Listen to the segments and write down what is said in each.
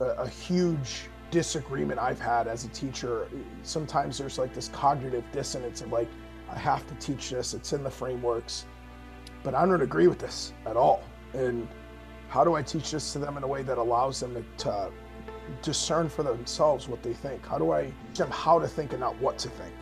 a, a huge disagreement I've had as a teacher. Sometimes there's like this cognitive dissonance of like, I have to teach this, it's in the frameworks, but I don't agree with this at all. And how do I teach this to them in a way that allows them to, to discern for themselves what they think? How do I teach them how to think and not what to think?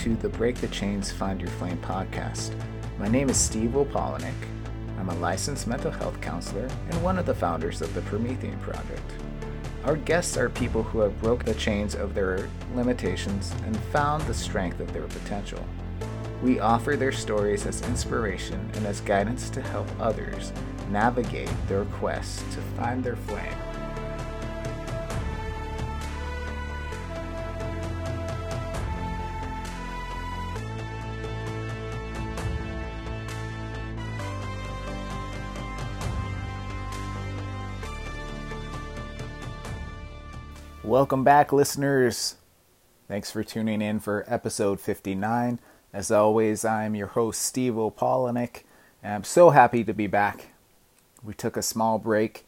To the Break the Chains Find Your Flame podcast. My name is Steve Opolnik. I'm a licensed mental health counselor and one of the founders of the Promethean Project. Our guests are people who have broke the chains of their limitations and found the strength of their potential. We offer their stories as inspiration and as guidance to help others navigate their quest to find their flame. Welcome back, listeners. Thanks for tuning in for episode 59. As always, I'm your host, Steve Opolnik, and I'm so happy to be back. We took a small break,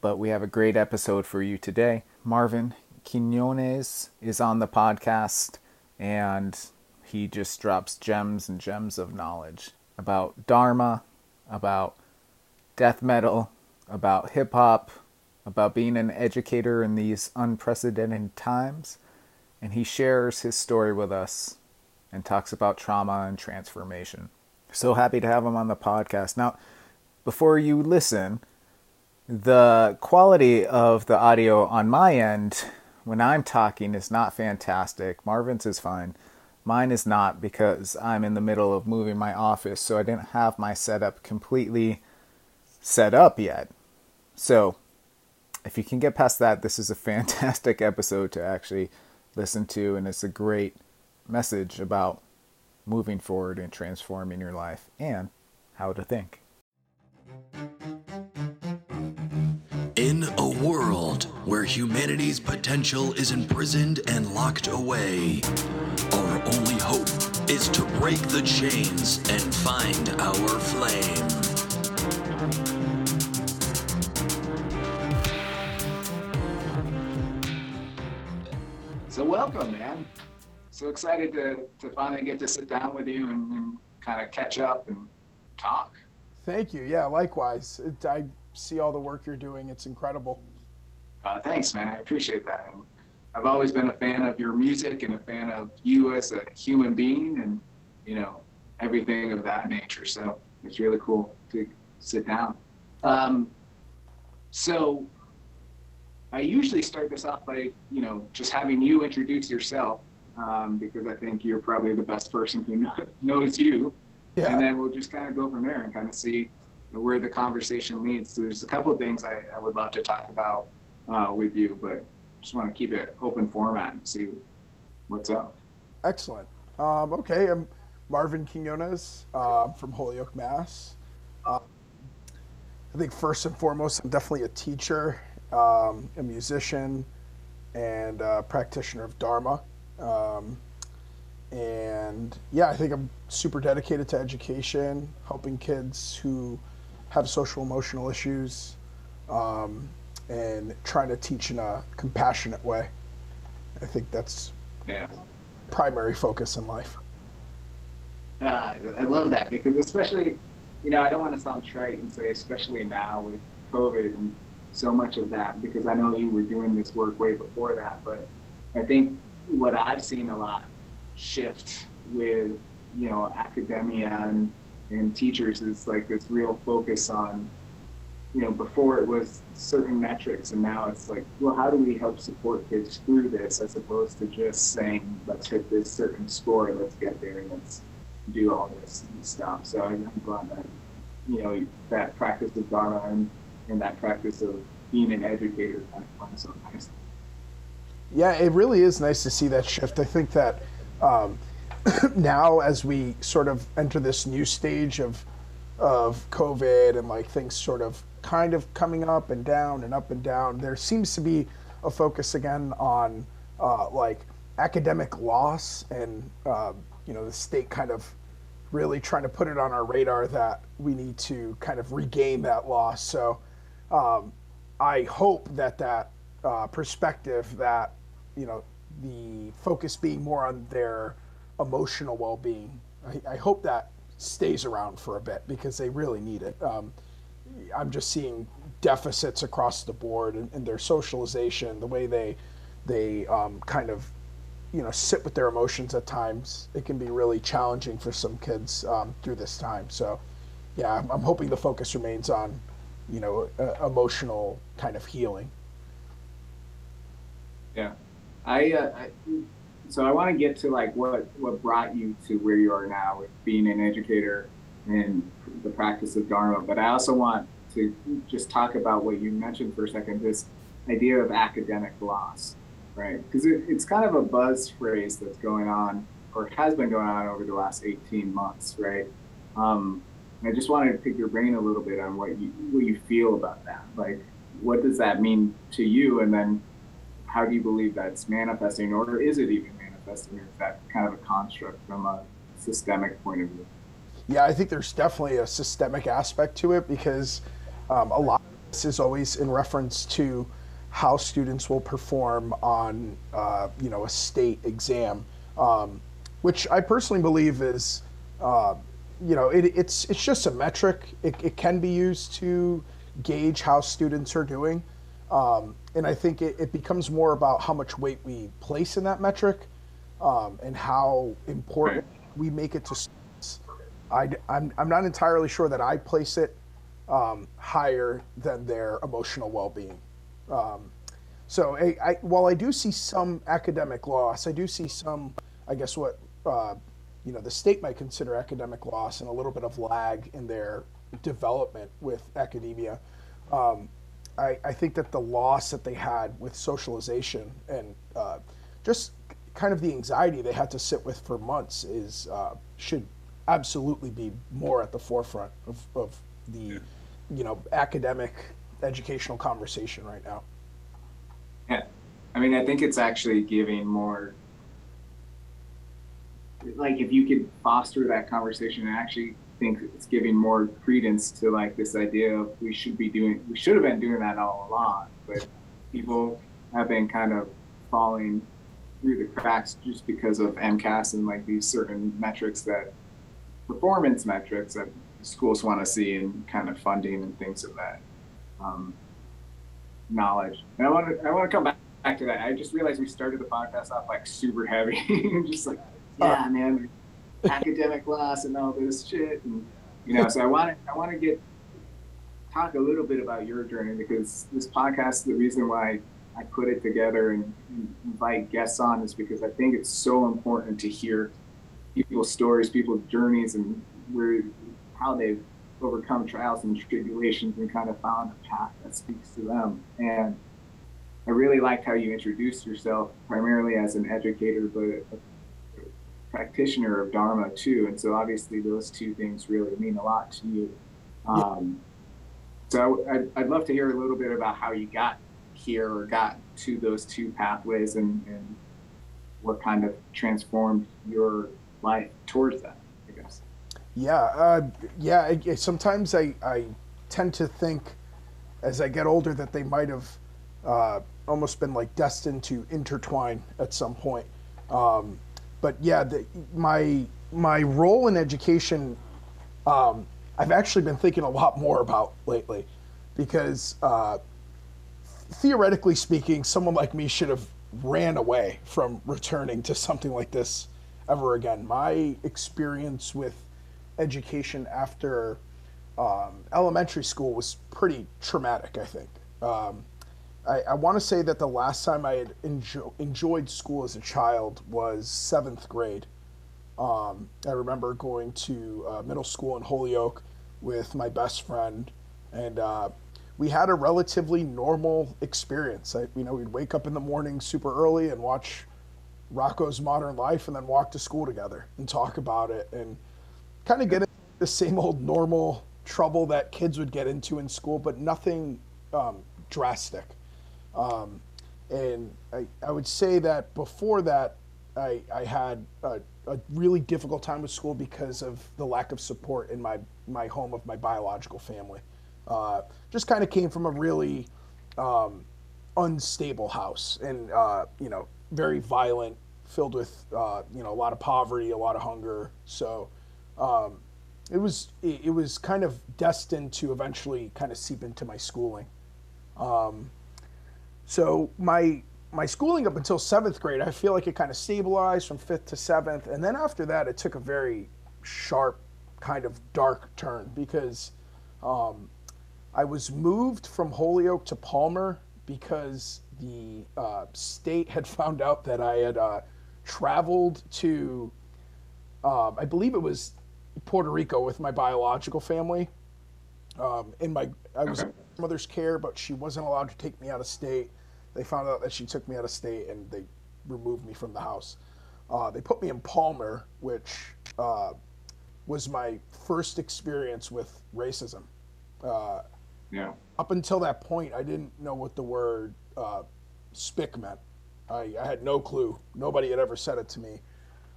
but we have a great episode for you today. Marvin Quinones is on the podcast, and he just drops gems and gems of knowledge about Dharma, about death metal, about hip hop, about being an educator in these unprecedented times, and he shares his story with us and talks about trauma and transformation. So happy to have him on the podcast. Now, before you listen, the quality of the audio on my end when I'm talking is not fantastic. Marvin's is fine. Mine is not because I'm in the middle of moving my office, so I didn't have my setup completely set up yet. So, if you can get past that, this is a fantastic episode to actually listen to, and it's a great message about moving forward and transforming your life and how to think. In a world where humanity's potential is imprisoned and locked away, our only hope is to break the chains and find our flame. Welcome, man. So excited to, to finally get to sit down with you and, and kind of catch up and talk. Thank you. Yeah, likewise. It, I see all the work you're doing. It's incredible. Uh, thanks, man. I appreciate that. I've always been a fan of your music and a fan of you as a human being and, you know, everything of that nature. So it's really cool to sit down. Um, so I usually start this off by, you know, just having you introduce yourself um, because I think you're probably the best person who knows you. Yeah. And then we'll just kind of go from there and kind of see where the conversation leads. So there's a couple of things I, I would love to talk about uh, with you, but just want to keep it open format and see what's up. Excellent. Um, okay, I'm Marvin Quinones uh, from Holyoke, Mass. Uh, I think first and foremost, I'm definitely a teacher um, a musician and a practitioner of Dharma. Um, and yeah, I think I'm super dedicated to education, helping kids who have social emotional issues, um, and trying to teach in a compassionate way. I think that's yeah. primary focus in life. Uh, I love that because especially, you know, I don't want to sound trite and say especially now with COVID and so much of that because I know you were doing this work way before that. But I think what I've seen a lot shift with you know academia and, and teachers is like this real focus on you know before it was certain metrics and now it's like well how do we help support kids through this as opposed to just saying let's hit this certain score let's get there and let's do all this and stuff so i'm glad that you know that practice of gone and in that practice of being an educator kind of so nice. Yeah, it really is nice to see that shift. I think that Um, now, as we sort of enter this new stage of of COVID and like things sort of kind of coming up and down and up and down, there seems to be a focus again on uh, like academic loss and uh, you know the state kind of really trying to put it on our radar that we need to kind of regain that loss. So um, I hope that that uh, perspective that you know the focus being more on their emotional well-being. I, I hope that stays around for a bit because they really need it. Um, I'm just seeing deficits across the board in, in their socialization, the way they they um, kind of you know sit with their emotions at times. It can be really challenging for some kids um, through this time. So, yeah, I'm, I'm, hoping the focus remains on you know uh, emotional kind of healing. Yeah, I, uh, I so I want to get to like what what brought you to where you are now with being an educator and the practice of Dharma. But I also want to just talk about what you mentioned for a second this idea of academic loss, right? Because it, it's kind of a buzz phrase that's going on or has been going on over the last 18 months, right? Um, I just wanted to pick your brain a little bit on what you what you feel about that. Like, what does that mean to you? And then, how do you believe that's manifesting, or is it even manifesting, or is that kind of a construct from a systemic point of view? Yeah, I think there's definitely a systemic aspect to it because um, a lot of this is always in reference to how students will perform on, uh, you know, a state exam, um, which I personally believe is, uh, you know, it, it's it's just a metric. It, it, can be used to gauge how students are doing, um, and I think it, it, becomes more about how much weight we place in that metric, um, and how important we make it to students. I, I'm, I'm not entirely sure that I place it um, higher than their emotional well-being. Um, so I, I, while I do see some academic loss, I do see some, I guess what uh, you know the state might consider academic loss and a little bit of lag in their development with academia. Um, I, I, think that the loss that they had with socialization and uh, just kind of the anxiety they had to sit with for months is uh, should absolutely be more at the forefront of, of the yeah. you know academic educational conversation right now. Yeah, I mean, I think it's actually giving more. Like, if you could foster that conversation, I actually think it's giving more credence to like this idea of we should be doing, we should have been doing that all along, but people have been kind of falling through the cracks just because of MCAS and like these certain metrics that performance metrics that schools want to see and kind of funding and things of that um, knowledge. And I want to I want to come back, back to that. I just realized we started the podcast off like super heavy, and just like yeah, man, academic loss and all this shit, and you know. So I want to I want to get talk a little bit about your journey because this podcast, is the reason why I put it together and, and invite guests on is because I think it's so important to hear people's stories, people's journeys, and where how they've overcome trials and tribulations and kind of found a path that speaks to them. And I really liked how you introduced yourself, primarily as an educator, but a practitioner of Dharma too. And so obviously those two things really mean a lot to you. Um, so I'd, I'd love to hear a little bit about how you got here or got to those two pathways and, and what kind of transformed your life towards that, I guess. Yeah, uh, yeah. I, sometimes I, I tend to think as I get older that they might have uh, almost been like destined to intertwine at some point. Um, but yeah, the, my my role in education, um, I've actually been thinking a lot more about lately, because uh, theoretically speaking, someone like me should have ran away from returning to something like this ever again. My experience with education after um, elementary school was pretty traumatic, I think. Um, I, I want to say that the last time I had enjo- enjoyed school as a child was seventh grade. Um, I remember going to uh, middle school in Holyoke with my best friend, and uh, we had a relatively normal experience. I, you know, we'd wake up in the morning super early and watch Rocko's Modern Life and then walk to school together and talk about it and kind of get into the same old normal trouble that kids would get into in school, but nothing um, drastic. Um, and I, I would say that before that, I, I had a, a really difficult time with school because of the lack of support in my, my home of my biological family. Uh, just kind of came from a really um, unstable house and, uh, you know, very violent, filled with, uh, you know, a lot of poverty, a lot of hunger. So um, it was it, it was kind of destined to eventually kind of seep into my schooling. Um, so my my schooling up until seventh grade, I feel like it kind of stabilized from fifth to seventh, and then after that, it took a very sharp, kind of dark turn because um, I was moved from Holyoke to Palmer because the uh, state had found out that I had uh, traveled to, um, I believe it was Puerto Rico with my biological family. Um, in my, I was Okay. Mother's care, but she wasn't allowed to take me out of state. They found out that she took me out of state, and they removed me from the house. Uh, they put me in Palmer, which uh, was my first experience with racism. Uh, Yeah. up until that point, I didn't know what the word uh, spick meant. I, I had no clue. Nobody had ever said it to me.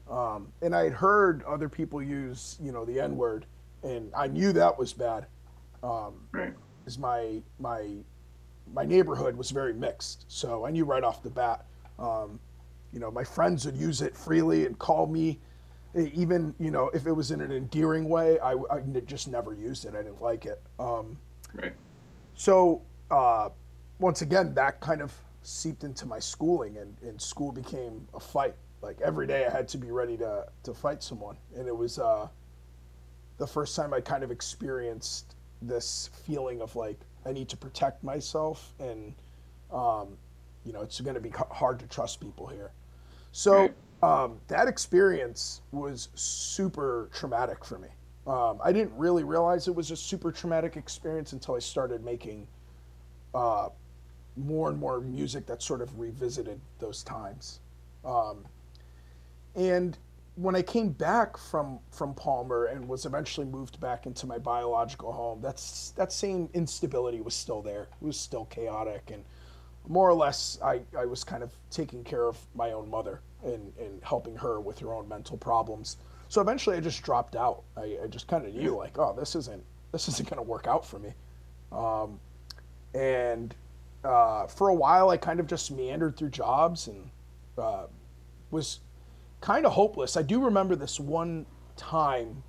Um, and I had heard other people use, you know, the N word, and I knew that was bad. Um, Right. Is my my my neighborhood was very mixed, so I knew right off the bat. Um, you know, my friends would use it freely and call me, even you know, if it was in an endearing way. I, I just never used it. I didn't like it. Um, Right. so uh, once again, that kind of seeped into my schooling, and, and school became a fight. Like every day, I had to be ready to to fight someone, and it was uh, the first time I kind of experienced this feeling of like I need to protect myself, and um, you know it's going to be hard to trust people here. So um, that experience was super traumatic for me. Um, I didn't really realize it was a super traumatic experience until I started making uh, more and more music that sort of revisited those times. Um, and when I came back from from Palmer and was eventually moved back into my biological home, that's that same instability was still there. It was still chaotic, and more or less, I, I was kind of taking care of my own mother and, and helping her with her own mental problems. So eventually, I just dropped out. I, I just kind of knew like, oh, this isn't this isn't going to work out for me. Um, and uh, for a while, I kind of just meandered through jobs and uh, was kind of hopeless. I do remember this one time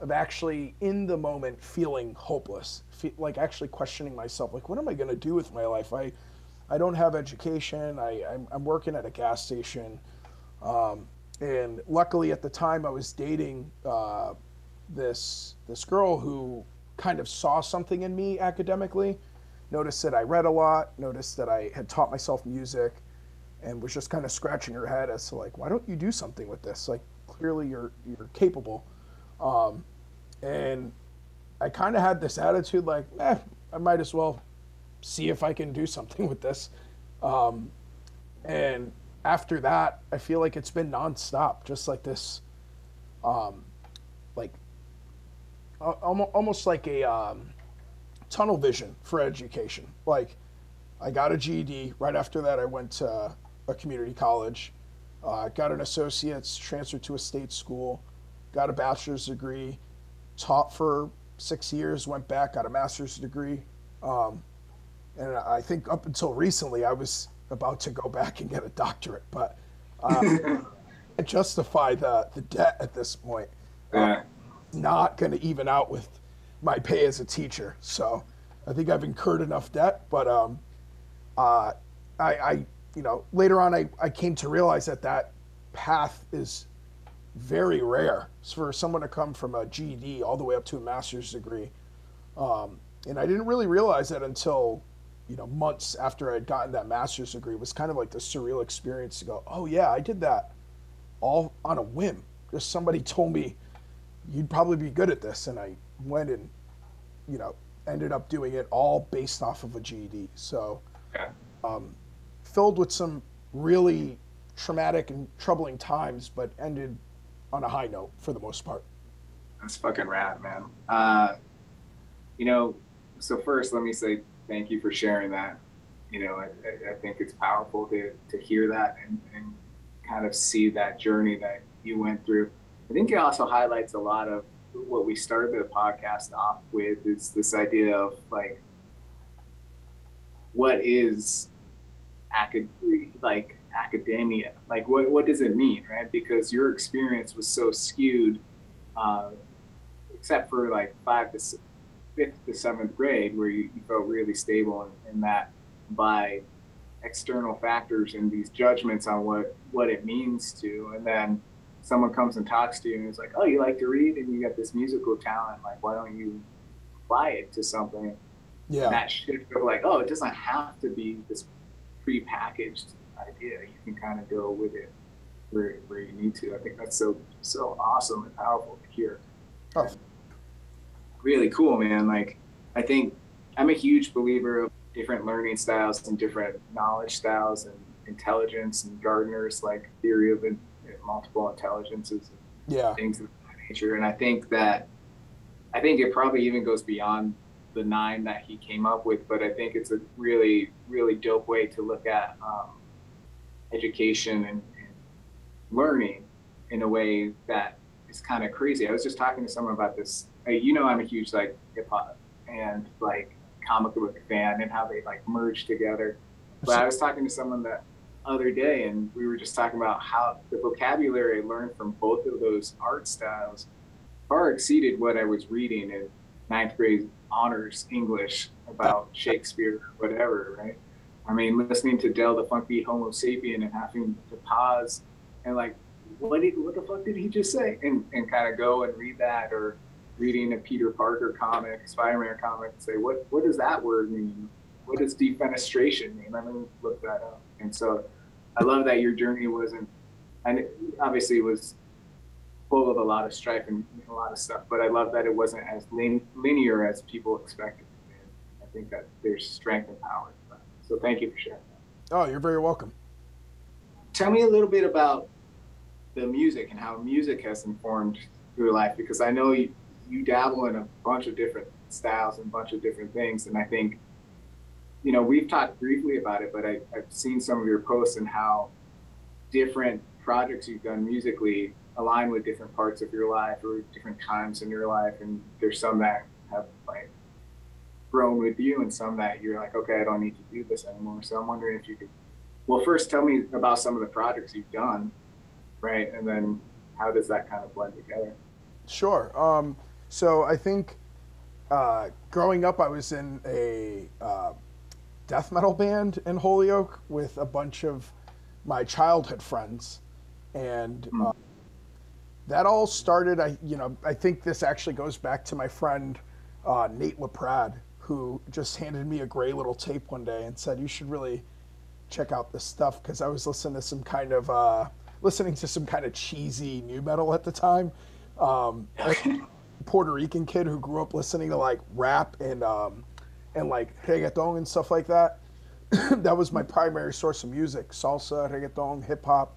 of actually in the moment feeling hopeless, fe- like actually questioning myself, like what am I going to do with my life? I, I don't have education. I, I'm, I'm working at a gas station, um, and luckily at the time I was dating uh, this this girl who kind of saw something in me academically, noticed that I read a lot, noticed that I had taught myself music, and was just kind of scratching her head as to like, why don't you do something with this? Like clearly you're you're capable. Um, and I kind of had this attitude like, eh, I might as well see if I can do something with this. Um, and after that, I feel like it's been nonstop, just like this, um, like al- almo- almost like a um, tunnel vision for education. Like I got a GED. Right after that, I went to a community college, uh, got an associate's, transferred to a state school, got a bachelor's degree, taught for six years, went back, got a master's degree. Um, and I think up until recently, I was about to go back and get a doctorate, but uh, I justify the, the debt at this point. Uh, Not going to even out with my pay as a teacher. So I think I've incurred enough debt, but um, uh, I, I, you know, later on, I, I came to realize that that path is very rare It's for someone to come from a GED all the way up to a master's degree. Um, and I didn't really realize that until, you know, months after I'd gotten that master's degree. It was kind of like the surreal experience to go, oh yeah, I did that all on a whim. Just somebody told me you'd probably be good at this, and I went and, you know, ended up doing it all based off of a GED. So yeah. Filled with some really traumatic and troubling times, but ended on a high note for the most part. That's fucking rad, man. Uh, you know, so first, let me say thank you for sharing that. You know, I, I think it's powerful to, to hear that and, and kind of see that journey that you went through. I think it also highlights a lot of what we started the podcast off with is this idea of like what is acad- like academia. Like what, what does it mean right? Because your experience was so skewed uh, except for like five to fifth to seventh grade where you, you felt really stable in, in that by external factors and these judgments on what what it means to. And then someone comes and talks to you and is like oh you like to read and you got this musical talent. Like why don't you apply it to something? Yeah. that shift of like oh it doesn't have to be this pre-packaged idea you can kind of go with it where, where you need to i think that's so so awesome and powerful to hear Oh. really cool man like i think i'm a huge believer of different learning styles and different knowledge styles and intelligence and Gardner's like theory of in, multiple intelligences and Yeah. things of that nature. And I think that I think it probably even goes beyond the nine that he came up with, but I think it's a really, really dope way to look at um, education and, and learning in a way that is kind of crazy. I was just talking to someone about this. You know, I'm a huge like hip hop and like comic book fan and how they like merge together. But I was talking to someone that other day and we were just talking about how the vocabulary I learned from both of those art styles far exceeded what I was reading in ninth grade honors English about Shakespeare or whatever, right? I mean, listening to Del the Funky Homosapien and having to pause and like, what did what the fuck did he just say? And and kind of go and read that or reading a Peter Parker comic, Spider-Man comic, and say, what what does that word mean? What does defenestration mean? Let me look that up. And so I love that your journey wasn't, and it obviously it was full of a lot of strife and a lot of stuff, but I love that it wasn't as lin- linear as people expected. And I think that there's strength and power. So thank you for sharing that. Oh, you're very welcome. Tell me a little bit about the music and how music has informed your life, because I know you, you dabble in a bunch of different styles and a bunch of different things, and I think you know, we've talked briefly about it, but I, I've seen some of your posts and how different projects you've done musically align with different parts of your life or different times in your life. And there's some that have like grown with you and some that you're like, okay, I don't need to do this anymore. So I'm wondering if you could, well, first tell me about some of the projects you've done, right? And then how does that kind of blend together? Sure. Um, so I think uh, growing up, I was in a uh, death metal band in Holyoke with a bunch of my childhood friends, and uh, that all started. I you know I think this actually goes back to my friend uh, Nate LaPrade, who just handed me a gray little tape one day and said you should really check out this stuff because I was listening to some kind of uh, listening to some kind of cheesy nu metal at the time. Um, Puerto Rican kid who grew up listening to like rap and um, and like reggaeton and stuff like that. that was my primary source of music: salsa, reggaeton, hip hop,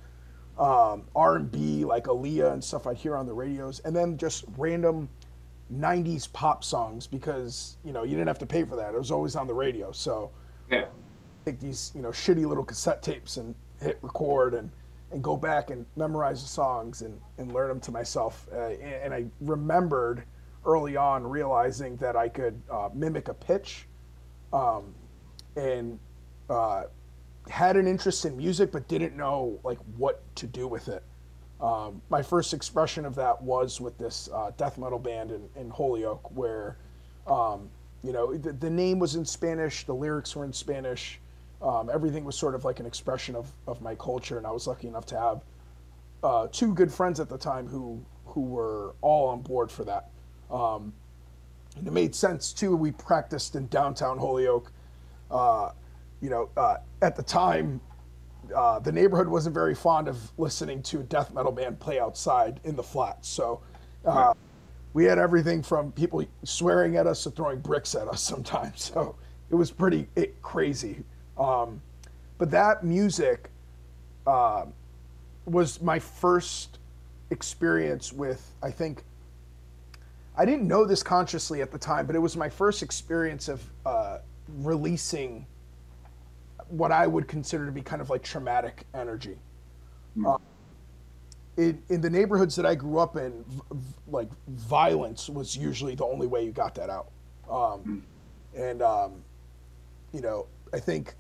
um, R and B, like Aaliyah and stuff I'd hear on the radios, and then just random '90s pop songs because you know you didn't have to pay for that; it was always on the radio. So Yeah. take these you know shitty little cassette tapes and hit record and and go back and memorize the songs and, and learn them to myself. Uh, and, and I remembered early on realizing that I could uh, mimic a pitch, um, and uh, had an interest in music, but didn't know like what to do with it. Um, my first expression of that was with this uh, death metal band in, in Holyoke, where um, you know the, the name was in Spanish, the lyrics were in Spanish, um, everything was sort of like an expression of, of my culture, and I was lucky enough to have uh, two good friends at the time who who were all on board for that. Um, and it made sense too. We practiced in downtown Holyoke. Uh, you know, uh, at the time, uh, the neighborhood wasn't very fond of listening to a death metal band play outside in the flats. So uh, we had everything from people swearing at us to throwing bricks at us sometimes. So it was pretty it, crazy. Um, but that music uh, was my first experience with, I think, I didn't know this consciously at the time, but it was my first experience of uh, releasing what I would consider to be kind of like traumatic energy. Uh, in, in the neighborhoods that I grew up in, v- like violence was usually the only way you got that out. Um, and, um, you know, I think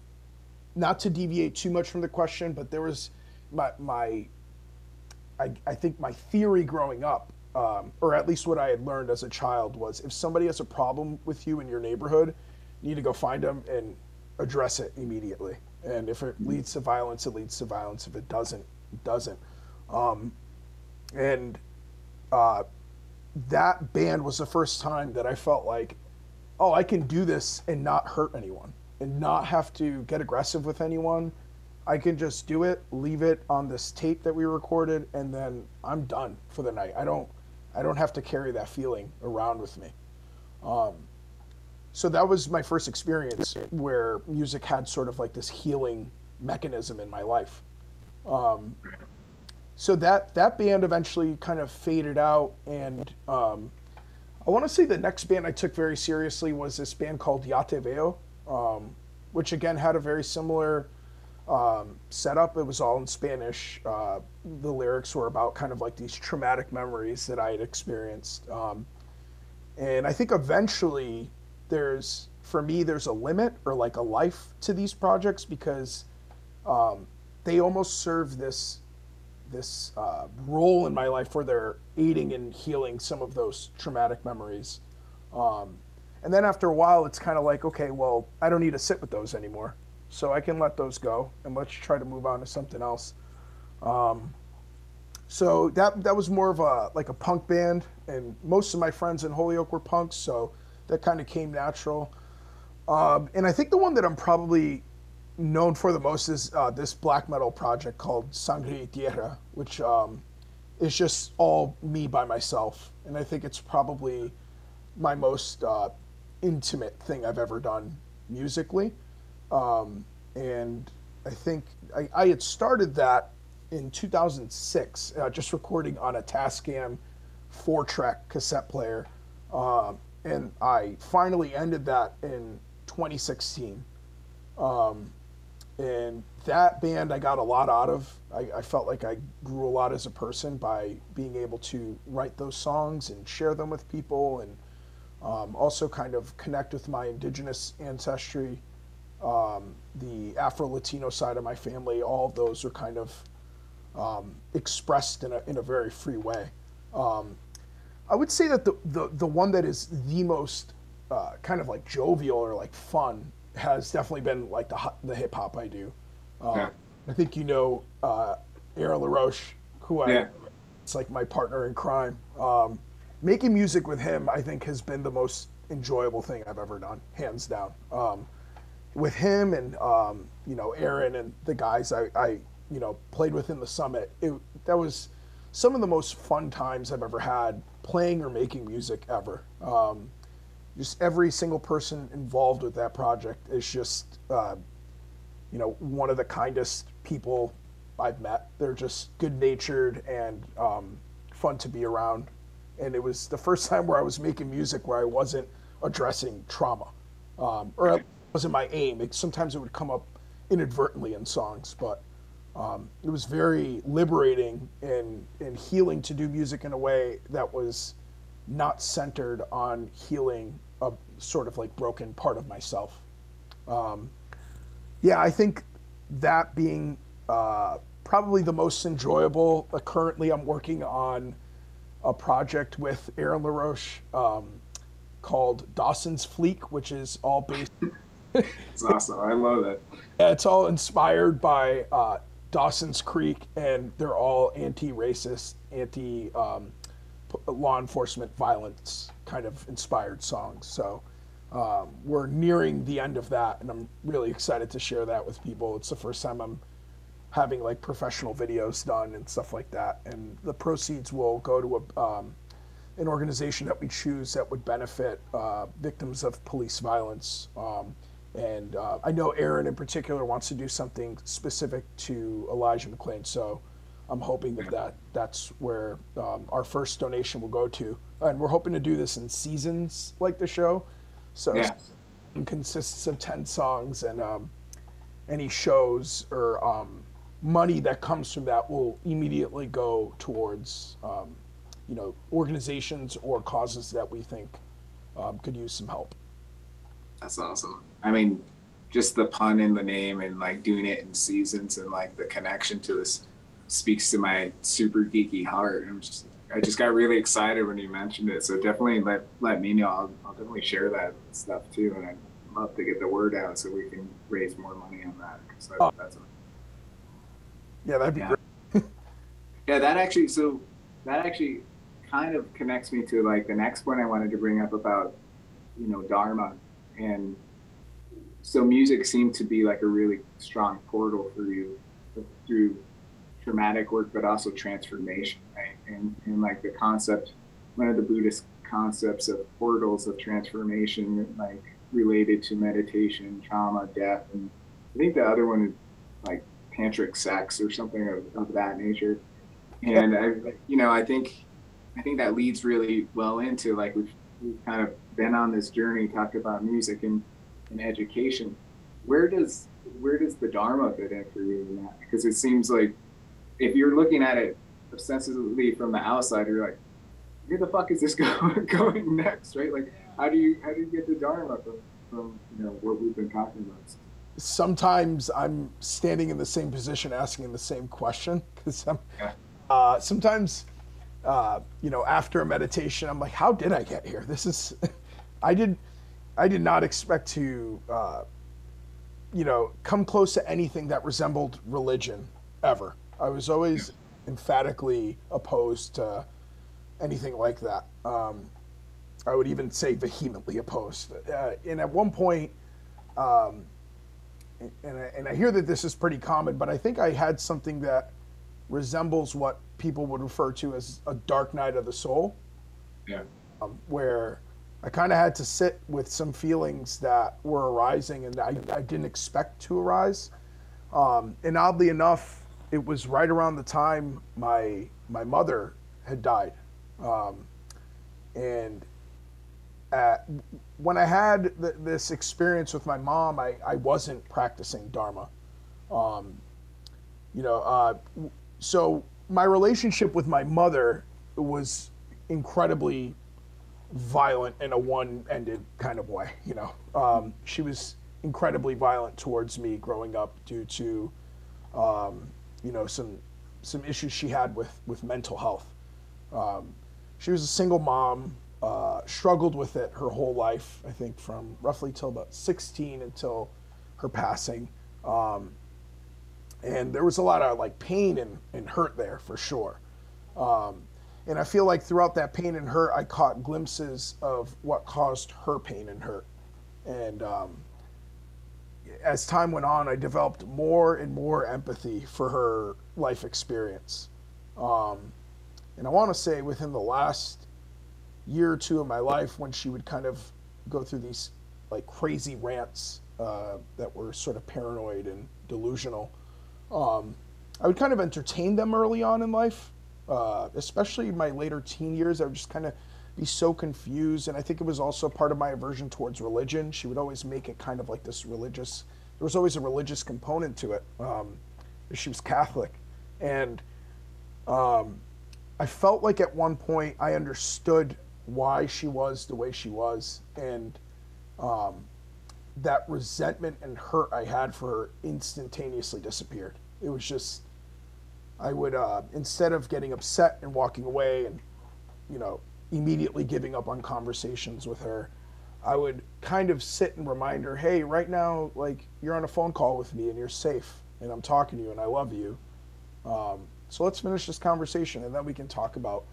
not to deviate too much from the question, but there was my, my I, I think my theory growing up, um, or at least what I had learned as a child, was if somebody has a problem with you in your neighborhood, you need to go find them and address it immediately. And if it leads to violence, it leads to violence. If it doesn't, it doesn't. Um, and uh, that band was the first time that I felt like, oh, I can do this and not hurt anyone and not have to get aggressive with anyone. I can just do it, leave it on this tape that we recorded, and then I'm done for the night. I don't, I don't have to carry that feeling around with me. Um, so that was my first experience where music had sort of like this healing mechanism in my life. Um, so that that band eventually kind of faded out, and um, I want to say the next band I took very seriously was this band called Yate Veo, um, which again had a very similar um, setup. It was all in Spanish. Uh, the lyrics were about kind of like these traumatic memories that I had experienced. Um, and I think eventually there's, for me, there's a limit or like a life to these projects because um, they almost serve this this uh, role in my life where they're aiding and healing some of those traumatic memories. Um, and then after a while, it's kind of like, okay, well, I don't need to sit with those anymore so I can let those go and let's try to move on to something else. Um, so that that was more of a like a punk band, and most of my friends in Holyoke were punks, so that kind of came natural. Um, and I think the one that I'm probably known for the most is uh, this black metal project called Sangre y Tierra, which um, is just all me by myself, and I think it's probably my most uh, intimate thing I've ever done musically. Um, and I think I, I, had started that in 2006, uh, just recording on a Tascam four track cassette player. Um, and I finally ended that in 2016. Um, and that band I got a lot out of. I, I, felt like I grew a lot as a person by being able to write those songs and share them with people and um, also kind of connect with my indigenous ancestry um, the Afro Latino side of my family, all of those are kind of um, expressed in a, in a very free way. I would say that the, the, the one that is the most uh, kind of like jovial or like fun has definitely been like the, the hip hop I do. Um, yeah. I think you know uh, Aaron LaRoche, who I, yeah. it's like my partner in crime. Um, making music with him, I think, has been the most enjoyable thing I've ever done, hands down. Um, with him and um, you know Aaron and the guys I, I you know played with in the summit, it, that was some of the most fun times I've ever had playing or making music ever. Um, just every single person involved with that project is just uh, you know one of the kindest people I've met. They're just good natured and um, fun to be around. And it was the first time where I was making music where I wasn't addressing trauma, um, or wasn't my aim. It, sometimes it would come up inadvertently in songs, but um, it was very liberating and, and healing to do music in a way that was not centered on healing a sort of like broken part of myself. Um, yeah, I think that being uh, probably the most enjoyable. Uh, currently, I'm working on a project with Aaron LaRoche um, called Dawson's Fleek, which is all based it's awesome. I love it. Yeah, it's all inspired by uh, Dawson's Creek, and they're all anti-racist, anti um, law enforcement violence kind of inspired songs. So um, we're nearing the end of that, and I'm really excited to share that with people. It's the first time I'm having like professional videos done and stuff like that, and the proceeds will go to a um, an organization that we choose that would benefit uh, victims of police violence. Um, and uh, I know Aaron in particular wants to do something specific to Elijah McClain. So I'm hoping that, that that's where um, our first donation will go to, and we're hoping to do this in seasons like the show. So Yeah. it consists of ten songs, and um, any shows or um, money that comes from that will immediately go towards um, you know organizations or causes that we think um, could use some help. That's awesome. I mean, just the pun in the name and like doing it in seasons and like the connection to this speaks to my super geeky heart. I'm just, I just got really excited when you mentioned it. So definitely let let me know. I'll, I'll definitely share that stuff too, and I'd love to get the word out so we can raise more money on that. 'cause that- Oh. that's Yeah, that'd be Yeah. great. Yeah, that actually so that actually kind of connects me to like the next point I wanted to bring up about you know Dharma and so music seemed to be like a really strong portal for you through traumatic work but also transformation right? And and like the concept one of the Buddhist concepts of portals of transformation like related to meditation trauma death and I think the other one is like tantric sex or something of, of that nature. And I, you know, I think, I think that leads really well into like we've, we've kind of been on this journey, talked about music and, and education. Where does where does the Dharma fit in for you in that? Because it seems like if you're looking at it ostensibly from the outside, you're like, where the fuck is this going going next, right? Like, how do you how do you get the Dharma from from you know what we've been talking about? sometimes I'm standing in the same position asking the same question because I'm Yeah. uh, sometimes uh, you know after a meditation I'm like how did I get here this is I did I did not expect to uh, you know come close to anything that resembled religion ever. I was always emphatically opposed to anything like that. Um, I would even say vehemently opposed. Uh, and at one point um, and I, and I hear that this is pretty common, but I think I had something that resembles what people would refer to as a dark night of the soul, Yeah. um, where I kind of had to sit with some feelings that were arising and I, I didn't expect to arise. Um, and oddly enough, it was right around the time my my mother had died, um, and at, when I had th- this experience with my mom, I, I wasn't practicing Dharma. Um, you know, uh, so my relationship with my mother was incredibly violent in a one-ended kind of way. You know, um, she was incredibly violent towards me growing up due to, um, you know, some some issues she had with with mental health. Um, she was a single mom, uh, struggled with it her whole life. I think from roughly till about 16 until her passing. Um, and there was a lot of like pain and, and hurt there for sure. Um, and I feel like throughout that pain and hurt, I caught glimpses of what caused her pain and hurt. And um, as time went on, I developed more and more empathy for her life experience. Um, and I want to say within the last year or two of my life, when she would kind of go through these like crazy rants uh, that were sort of paranoid and delusional, um, I would kind of entertain them early on in life, uh, especially my later teen years. I would just kind of be so confused, and I think it was also part of my aversion towards religion. She would always make it kind of like this religious. There was always a religious component to it. Um, she was Catholic, and um, I felt like at one point I understood why she was the way she was, and um, that resentment and hurt I had for her instantaneously disappeared. It was just, I would, uh, instead of getting upset and walking away and, you know, immediately giving up on conversations with her, I would kind of sit and remind her, hey, right now, like, you're on a phone call with me and you're safe and I'm talking to you and I love you. Um, so let's finish this conversation and then we can talk about,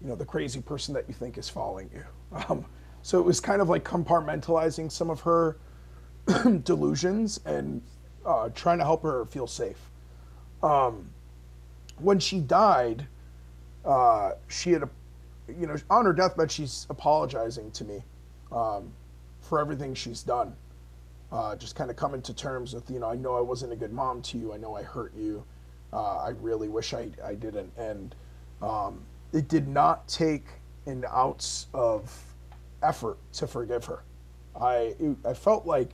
you know, the crazy person that you think is following you. Um, so it was kind of like compartmentalizing some of her delusions and uh, trying to help her feel safe. Um, when she died, uh, she had, a, you know, on her deathbed, she's apologizing to me um, for everything she's done. Uh, just kind of coming to terms with, you know, I know I wasn't a good mom to you. I know I hurt you. Uh, I really wish I, I didn't. And um, it did not take an ounce of effort to forgive her. I, I felt like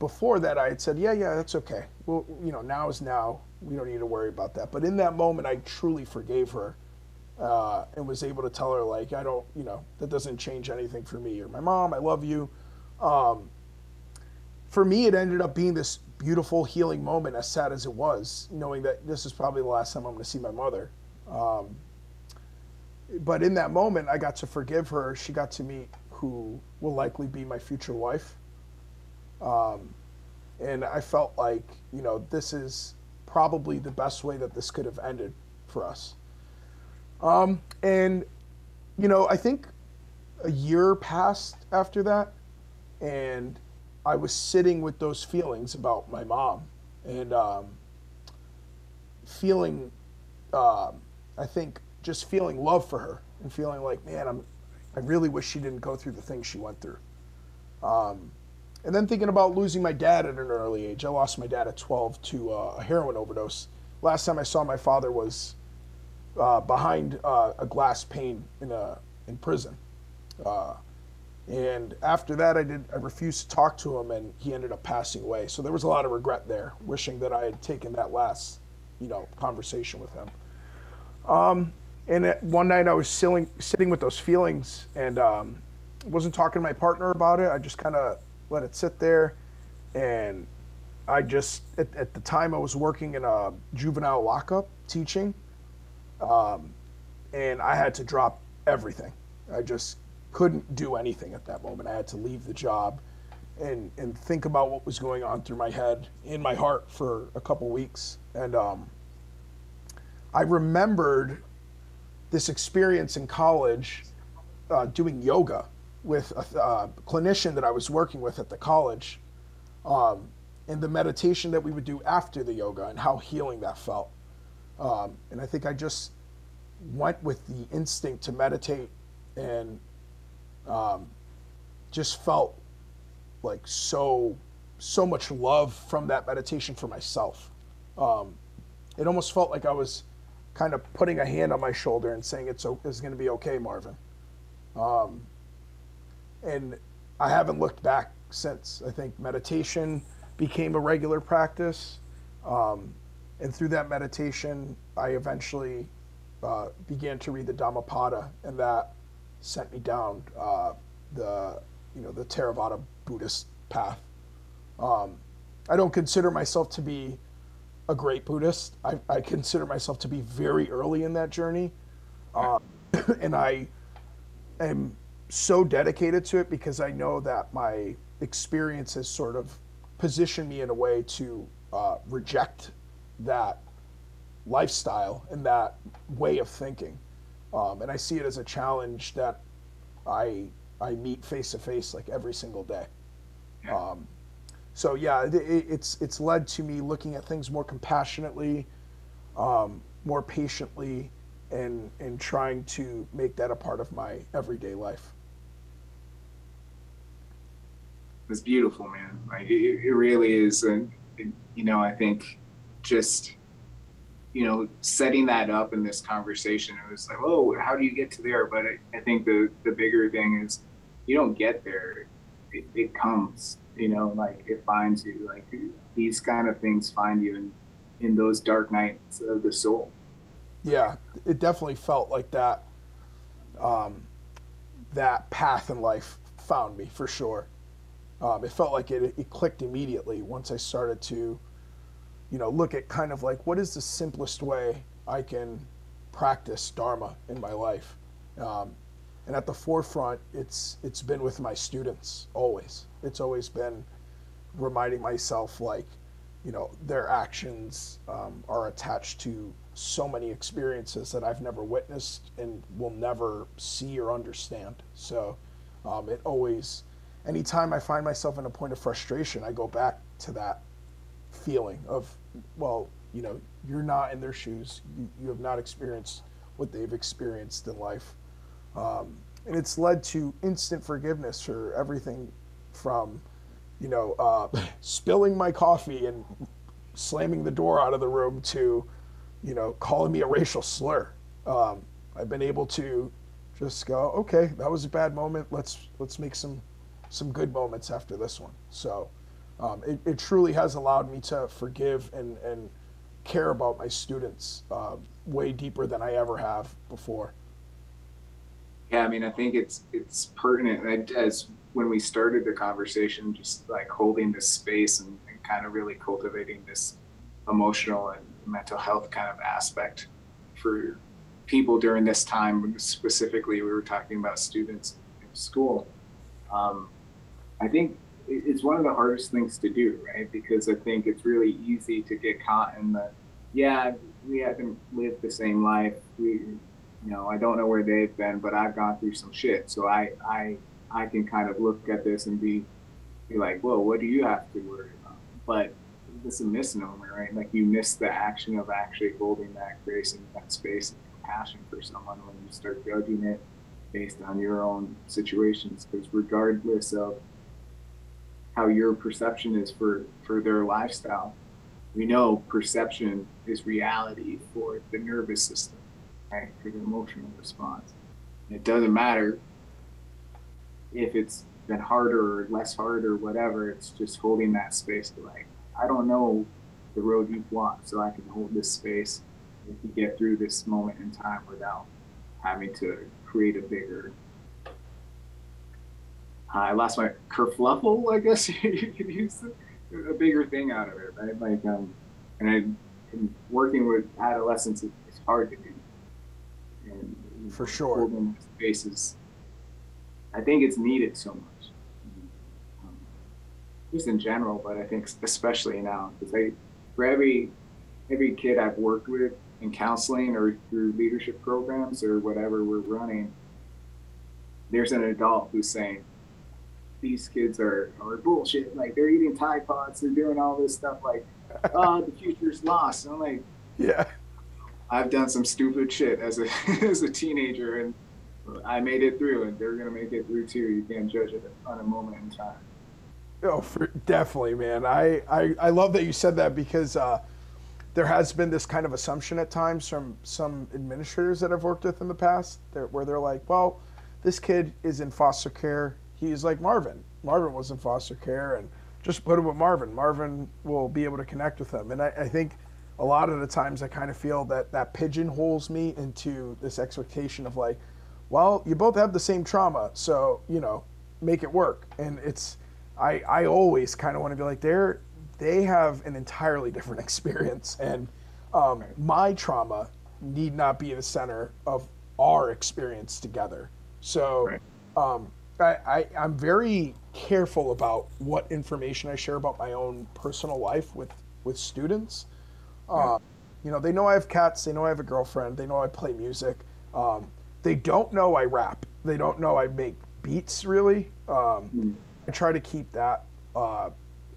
before that I had said, yeah, yeah, that's okay. Well, you know, now is now. We don't need to worry about that. But in that moment, I truly forgave her uh, and was able to tell her, like, I don't, you know, that doesn't change anything for me. You're my mom. I love you. Um, for me, it ended up being this beautiful healing moment, as sad as it was, knowing that this is probably the last time I'm going to see my mother. Um, but in that moment, I got to forgive her. She got to meet who will likely be my future wife. Um, and I felt like, you know, this is probably the best way that this could have ended for us. Um, and, you know, I think a year passed after that, and I was sitting with those feelings about my mom and um, feeling, uh, I think, just feeling love for her and feeling like, man, I'm, I really wish she didn't go through the things she went through. Um, and then thinking about losing my dad at an early age. I lost my dad at 12 to uh, a heroin overdose. Last time I saw my father was uh, behind uh, a glass pane in a in prison. Uh, and after that, I did. I refused to talk to him, and he ended up passing away. So there was a lot of regret there, wishing that I had taken that last, you know, conversation with him. Um, and one night I was sitting, sitting with those feelings, and um, wasn't talking to my partner about it. I just kind of let it sit there, and I just at, at, the time I was working in a juvenile lockup teaching, um, and I had to drop everything. I just couldn't do anything at that moment. I had to leave the job and and think about what was going on through my head, in my heart for a couple weeks. And um, I remembered this experience in college uh, doing yoga with a uh, clinician that I was working with at the college, um, and the meditation that we would do after the yoga and how healing that felt. Um, and I think I just went with the instinct to meditate and um, just felt like so so much love from that meditation for myself. Um, it almost felt like I was kind of putting a hand on my shoulder and saying it's it's going to be okay, Marvin. Um, and I haven't looked back since. I think meditation became a regular practice, um, and through that meditation, I eventually uh, began to read the Dhammapada, and that sent me down uh, the you know the Theravada Buddhist path. Um, I don't consider myself to be a great Buddhist. I, I consider myself to be very early in that journey, uh, and I am so dedicated to it because I know that my experience has sort of positioned me in a way to uh, reject that lifestyle and that way of thinking. Um, and I see it as a challenge that I I meet face to face like every single day. Um, so yeah, it, it's it's led to me looking at things more compassionately, um, more patiently, and and trying to make that a part of my everyday life. It's beautiful, man. Like it, it really is, and you know, I think just you know, setting that up in this conversation, it was like, oh, how do you get to there? But I, I think the the bigger thing is, you don't get there; it, it comes. You know, like it finds you. Like these kind of things find you in in those dark nights of the soul. Yeah, it definitely felt like that. Um, that path in life found me for sure. Um, it felt like it, it clicked immediately once I started to you know, look at kind of like what is the simplest way I can practice Dharma in my life. Um, and at the forefront, it's it's been with my students always. It's always been reminding myself like, you know, their actions um, are attached to so many experiences that I've never witnessed and will never see or understand. So um, it always, anytime I find myself in a point of frustration, I go back to that feeling of well, you know, you're not in their shoes. You, you have not experienced what they've experienced in life. Um, and it's led to instant forgiveness for everything from, you know, uh, spilling my coffee and slamming the door out of the room to you know, calling me a racial slur. Um, I've been able to just go, okay, that was a bad moment. Let's let's make some some good moments after this one. So um, it, it truly has allowed me to forgive and and care about my students uh, way deeper than I ever have before. Yeah, I mean, I think it's it's pertinent as when we started the conversation, just like holding this space and, and kind of really cultivating this emotional and mental health kind of aspect for people during this time. Specifically, we were talking about students in school. Um, I think it's one of the hardest things to do, right? Because I think it's really easy to get caught in the, yeah, we haven't lived the same life. We, you know, I don't know where they've been, but I've gone through some shit. So I, I, I can kind of look at this and be, be like, whoa, what do you have to worry about? But it's a misnomer, right? Like you miss the action of actually holding that grace and that space and compassion for someone when you start judging it based on your own situations. Because regardless of how your perception is for for their lifestyle. We know perception is reality for the nervous system right? For the emotional response. It doesn't matter if it's been harder or less hard or whatever it's just holding that space to like i don't know the road you've walked so i can hold this space and get through this moment in time without having to create a bigger I lost my kerfluffle, I guess you could use a bigger thing out of it, right? Like, um, and I, and working with adolescents is hard to do. And for sure, spaces, I think it's needed so much, um, just in general, but I think especially now because I, for every every kid I've worked with in counseling or through leadership programs or whatever we're running, there's an adult who's saying, these kids are, are bullshit. Like they're eating Tide Pods, they're doing all this stuff. Like, oh, the future's lost. And I'm like, yeah, I've done some stupid shit as a as a teenager, and I made it through, and they're gonna make it through too. You can't judge it on a moment in time. Oh, for, definitely, man. I, I I love that you said that because. Uh, there has been this kind of assumption at times from some administrators that I've worked with in the past, where they're like, "Well, this kid is in foster care he's like Marvin. Marvin was in foster care, and just put him with Marvin. Marvin will be able to connect with him. And I, I think a lot of the times I kind of feel that that pigeonholes me into this expectation of like, well, you both have the same trauma, so you know, make it work. And it's, I, I always kind of want to be like, they're, they have an entirely different experience, and um, my trauma need not be the center of our experience together. So, right. um, I, I, am very careful about what information I share about my own personal life with, with students. Uh, you know, they know I have cats, they know I have a girlfriend, they know I play music. Um, they don't know I rap, they don't know I make beats really. Um, mm. I try to keep that uh,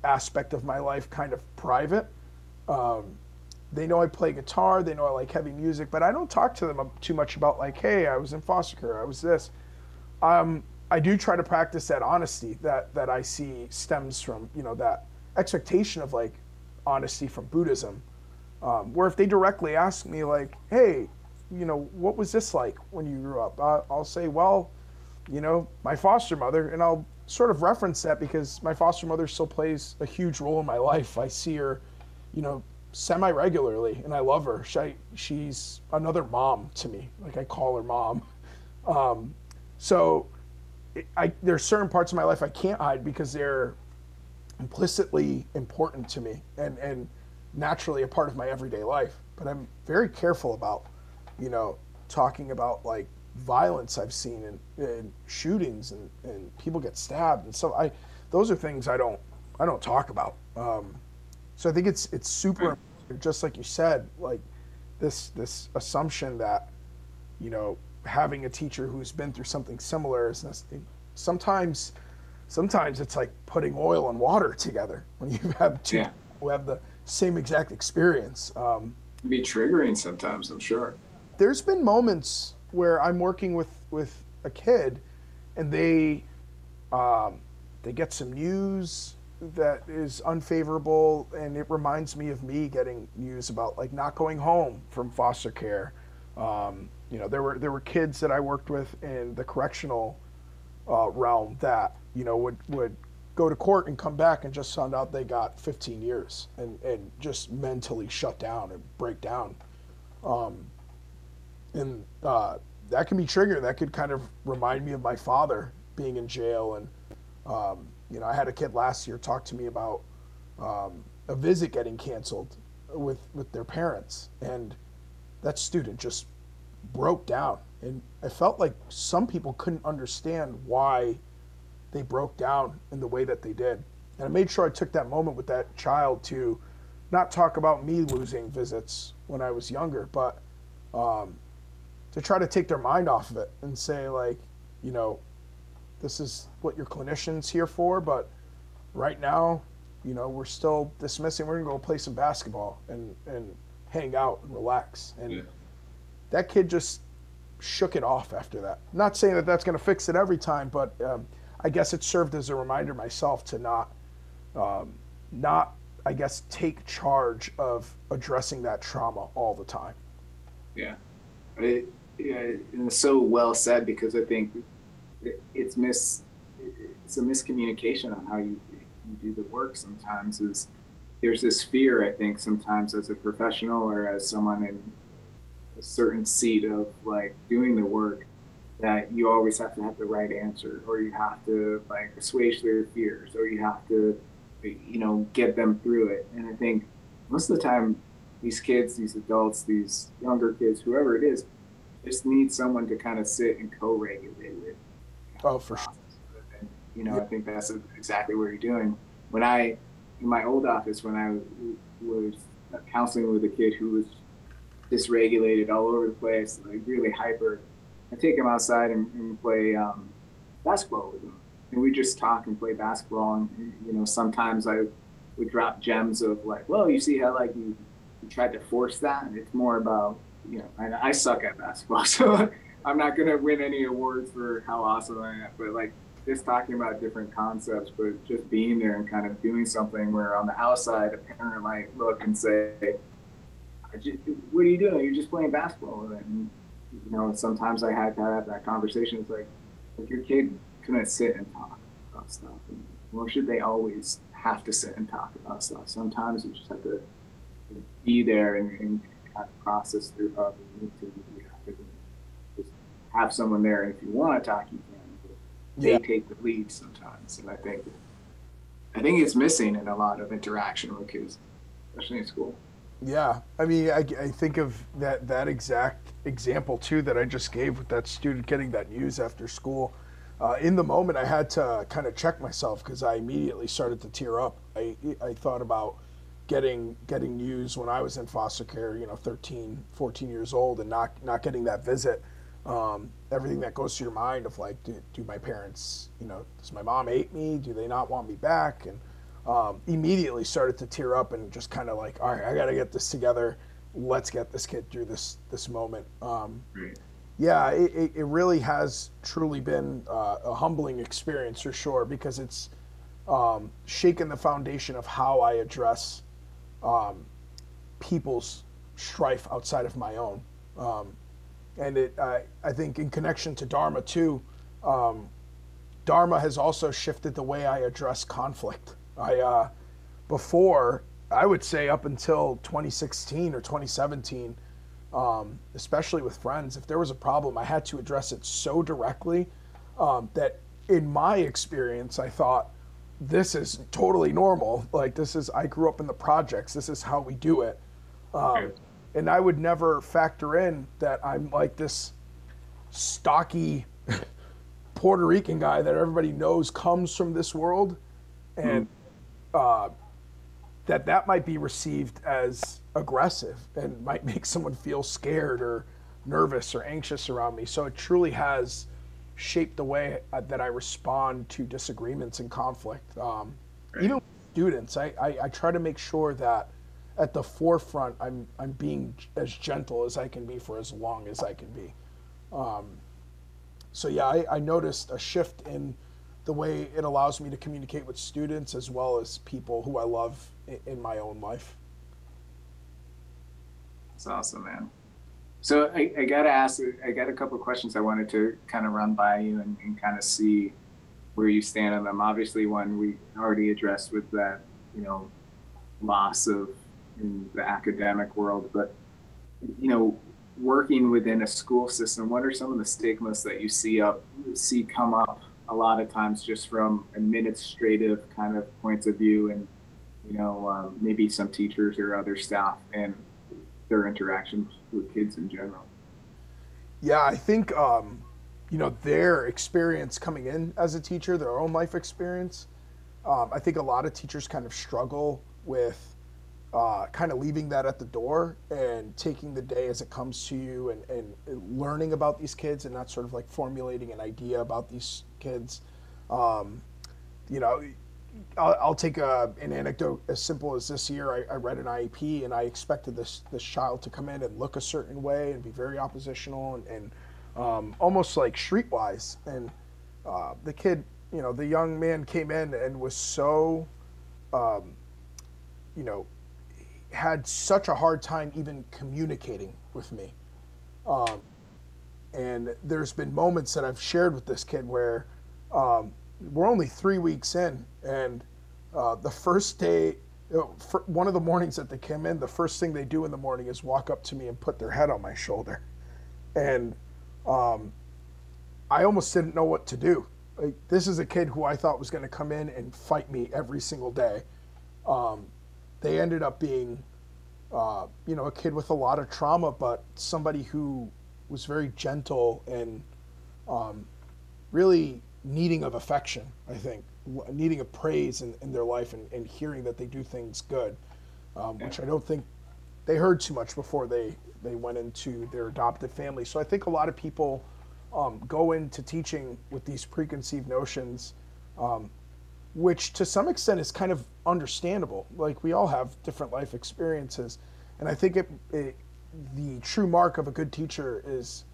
aspect of my life kind of private. Um, they know I play guitar, they know I like heavy music, but I don't talk to them too much about like, hey, I was in foster care, I was this. Um, I do try to practice that honesty that that I see stems from you know that expectation of like honesty from Buddhism, um, where if they directly ask me like, hey, you know, what was this like when you grew up? Uh, I'll say, well, you know, my foster mother, and I'll sort of reference that because my foster mother still plays a huge role in my life. I see her, you know, semi regularly, and I love her. She, she's another mom to me. Like I call her mom. Um, so I, there's certain parts of my life I can't hide because they're implicitly important to me and, and naturally a part of my everyday life. But I'm very careful about, you know, talking about like violence I've seen and, and shootings and, and people get stabbed and so I those are things I don't I don't talk about. Um, so I think it's it's super just like you said like this this assumption that you know having a teacher who's been through something similar is sometimes sometimes it's like putting oil and water together when you have two yeah. who have the same exact experience. Um, be triggering sometimes, I'm sure. There's been moments where I'm working with with a kid, and they um, they get some news that is unfavorable, and it reminds me of me getting news about like not going home from foster care. Um, you know, there were there were kids that I worked with in the correctional uh, realm that you know would would go to court and come back and just found out they got 15 years and and just mentally shut down and break down. Um, and uh, that can be triggered. That could kind of remind me of my father being in jail. And, um, you know, I had a kid last year talk to me about um, a visit getting canceled with, with their parents. And that student just broke down. And I felt like some people couldn't understand why they broke down in the way that they did. And I made sure I took that moment with that child to not talk about me losing visits when I was younger, but um, to try to take their mind off of it and say like, you know, this is what your clinician's here for, but right now, you know, we're still dismissing. We're gonna go play some basketball and and hang out and relax. And Yeah. That kid just shook it off after that. Not saying that that's gonna fix it every time, but um, I guess it served as a reminder myself to not, um, not I guess take charge of addressing that trauma all the time. Yeah, it, yeah, and it's so well said because I think it, it's mis, it's a miscommunication on how you you do the work. Sometimes is there's this fear I think sometimes as a professional or as someone in a certain seat of like doing the work that you always have to have the right answer or you have to like assuage their fears or you have to you know get them through it. And i think most of the time these kids these adults these younger kids whoever it is just need someone to kind of sit and co-regulate with Oh, for sure. and, you know i think that's exactly what you're doing. When i in my old office when i was counseling with a kid who was dysregulated all over the place like really hyper. I take him outside and, and play um, basketball with him. And we just talk and play basketball and you know sometimes i would drop gems of like well you see how like you, you tried to force that? And it's more about you know and i suck at basketball so i'm not going to win any awards for how awesome i am. But like just talking about different concepts but just being there and kind of doing something where on the outside a parent might look and say I just, what are you doing? You're just playing basketball and you know sometimes i had to have that conversation. It's like like your kid couldn't sit and talk about stuff. And nor should they always have to sit and talk about stuff. Sometimes you just have to be there and, and kind of process through how you need to you have to just have someone there. And if you want to talk you can but they Yeah. take the lead sometimes. And i think i think it's missing in a lot of interaction with kids especially in school Yeah, I mean, I, I think of that that exact example too that I just gave with that student getting that news after school. Uh, in the moment, I had to kind of check myself because I immediately started to tear up. I I thought about getting getting news when I was in foster care, you know, 13, 14 years old, and not not getting that visit. Um, everything that goes through your mind of like, do, do my parents, you know, does my mom hate me? Do they not want me back? And um, immediately started to tear up and just kind of like, all right, I got to get this together. Let's get this kid through this this moment. Um, Right. yeah, it, it, it really has truly been uh, a humbling experience for sure because it's um, shaken the foundation of how I address um, people's strife outside of my own. Um, and it, I, I think, in connection to Dharma too, um, Dharma has also shifted the way I address conflict. I uh, before I would say up until 2016 or 2017, um, especially with friends, if there was a problem, I had to address it so directly um, that, in my experience, I thought this is totally normal. Like this is I grew up in the projects. This is how we do it. Um, and I would never factor in that I'm like this stocky Puerto Rican guy that everybody knows comes from this world, and uh, that that might be received as aggressive and might make someone feel scared or nervous or anxious around me. So it truly has shaped the way uh, that I respond to disagreements and conflict. Um, Even with students, I, I, I try to make sure that at the forefront, I'm I'm being as gentle as I can be for as long as I can be. Um, so yeah, I, I noticed a shift in the way it allows me to communicate with students as well as people who I love in, my own life. That's awesome, man. So I, I got to ask, I got a couple of questions I wanted to kind of run by you and, and kind of see where you stand on them. Obviously, one we already addressed with that, you know, loss of in the academic world, but you know, working within a school system, what are some of the stigmas that you see up see come up a lot of times just from administrative kind of points of view and you know um, maybe some teachers or other staff and their interactions with kids in general. Yeah i think um, you know their experience coming in as a teacher their own life experience um, i think a lot of teachers kind of struggle with uh, kind of leaving that at the door and taking the day as it comes to you and, and learning about these kids and not sort of like formulating an idea about these kids. Um, you know, I'll, I'll take a, an anecdote as simple as this year. I, I, read an IEP and I expected this this child to come in and look a certain way and be very oppositional and, and um, almost like streetwise. And uh, the kid, you know, the young man came in and was so, um, you know, had such a hard time even communicating with me. Um, and there's been moments that I've shared with this kid where um, we're only three weeks in, and uh, the first day, one of the mornings that they came in, the first thing they do in the morning is walk up to me and put their head on my shoulder. And um, I almost didn't know what to do. Like, this is a kid who I thought was going to come in and fight me every single day. Um, they ended up being, uh, you know, a kid with a lot of trauma, but somebody who was very gentle and um, really needing of affection, I think, needing of praise in, in their life and, and hearing that they do things good, um, which I don't think they heard too much before they, they went into their adopted family. So I think a lot of people um, go into teaching with these preconceived notions um, which to some extent is kind of understandable. Like we all have different life experiences, and I think it, it, the true mark of a good teacher is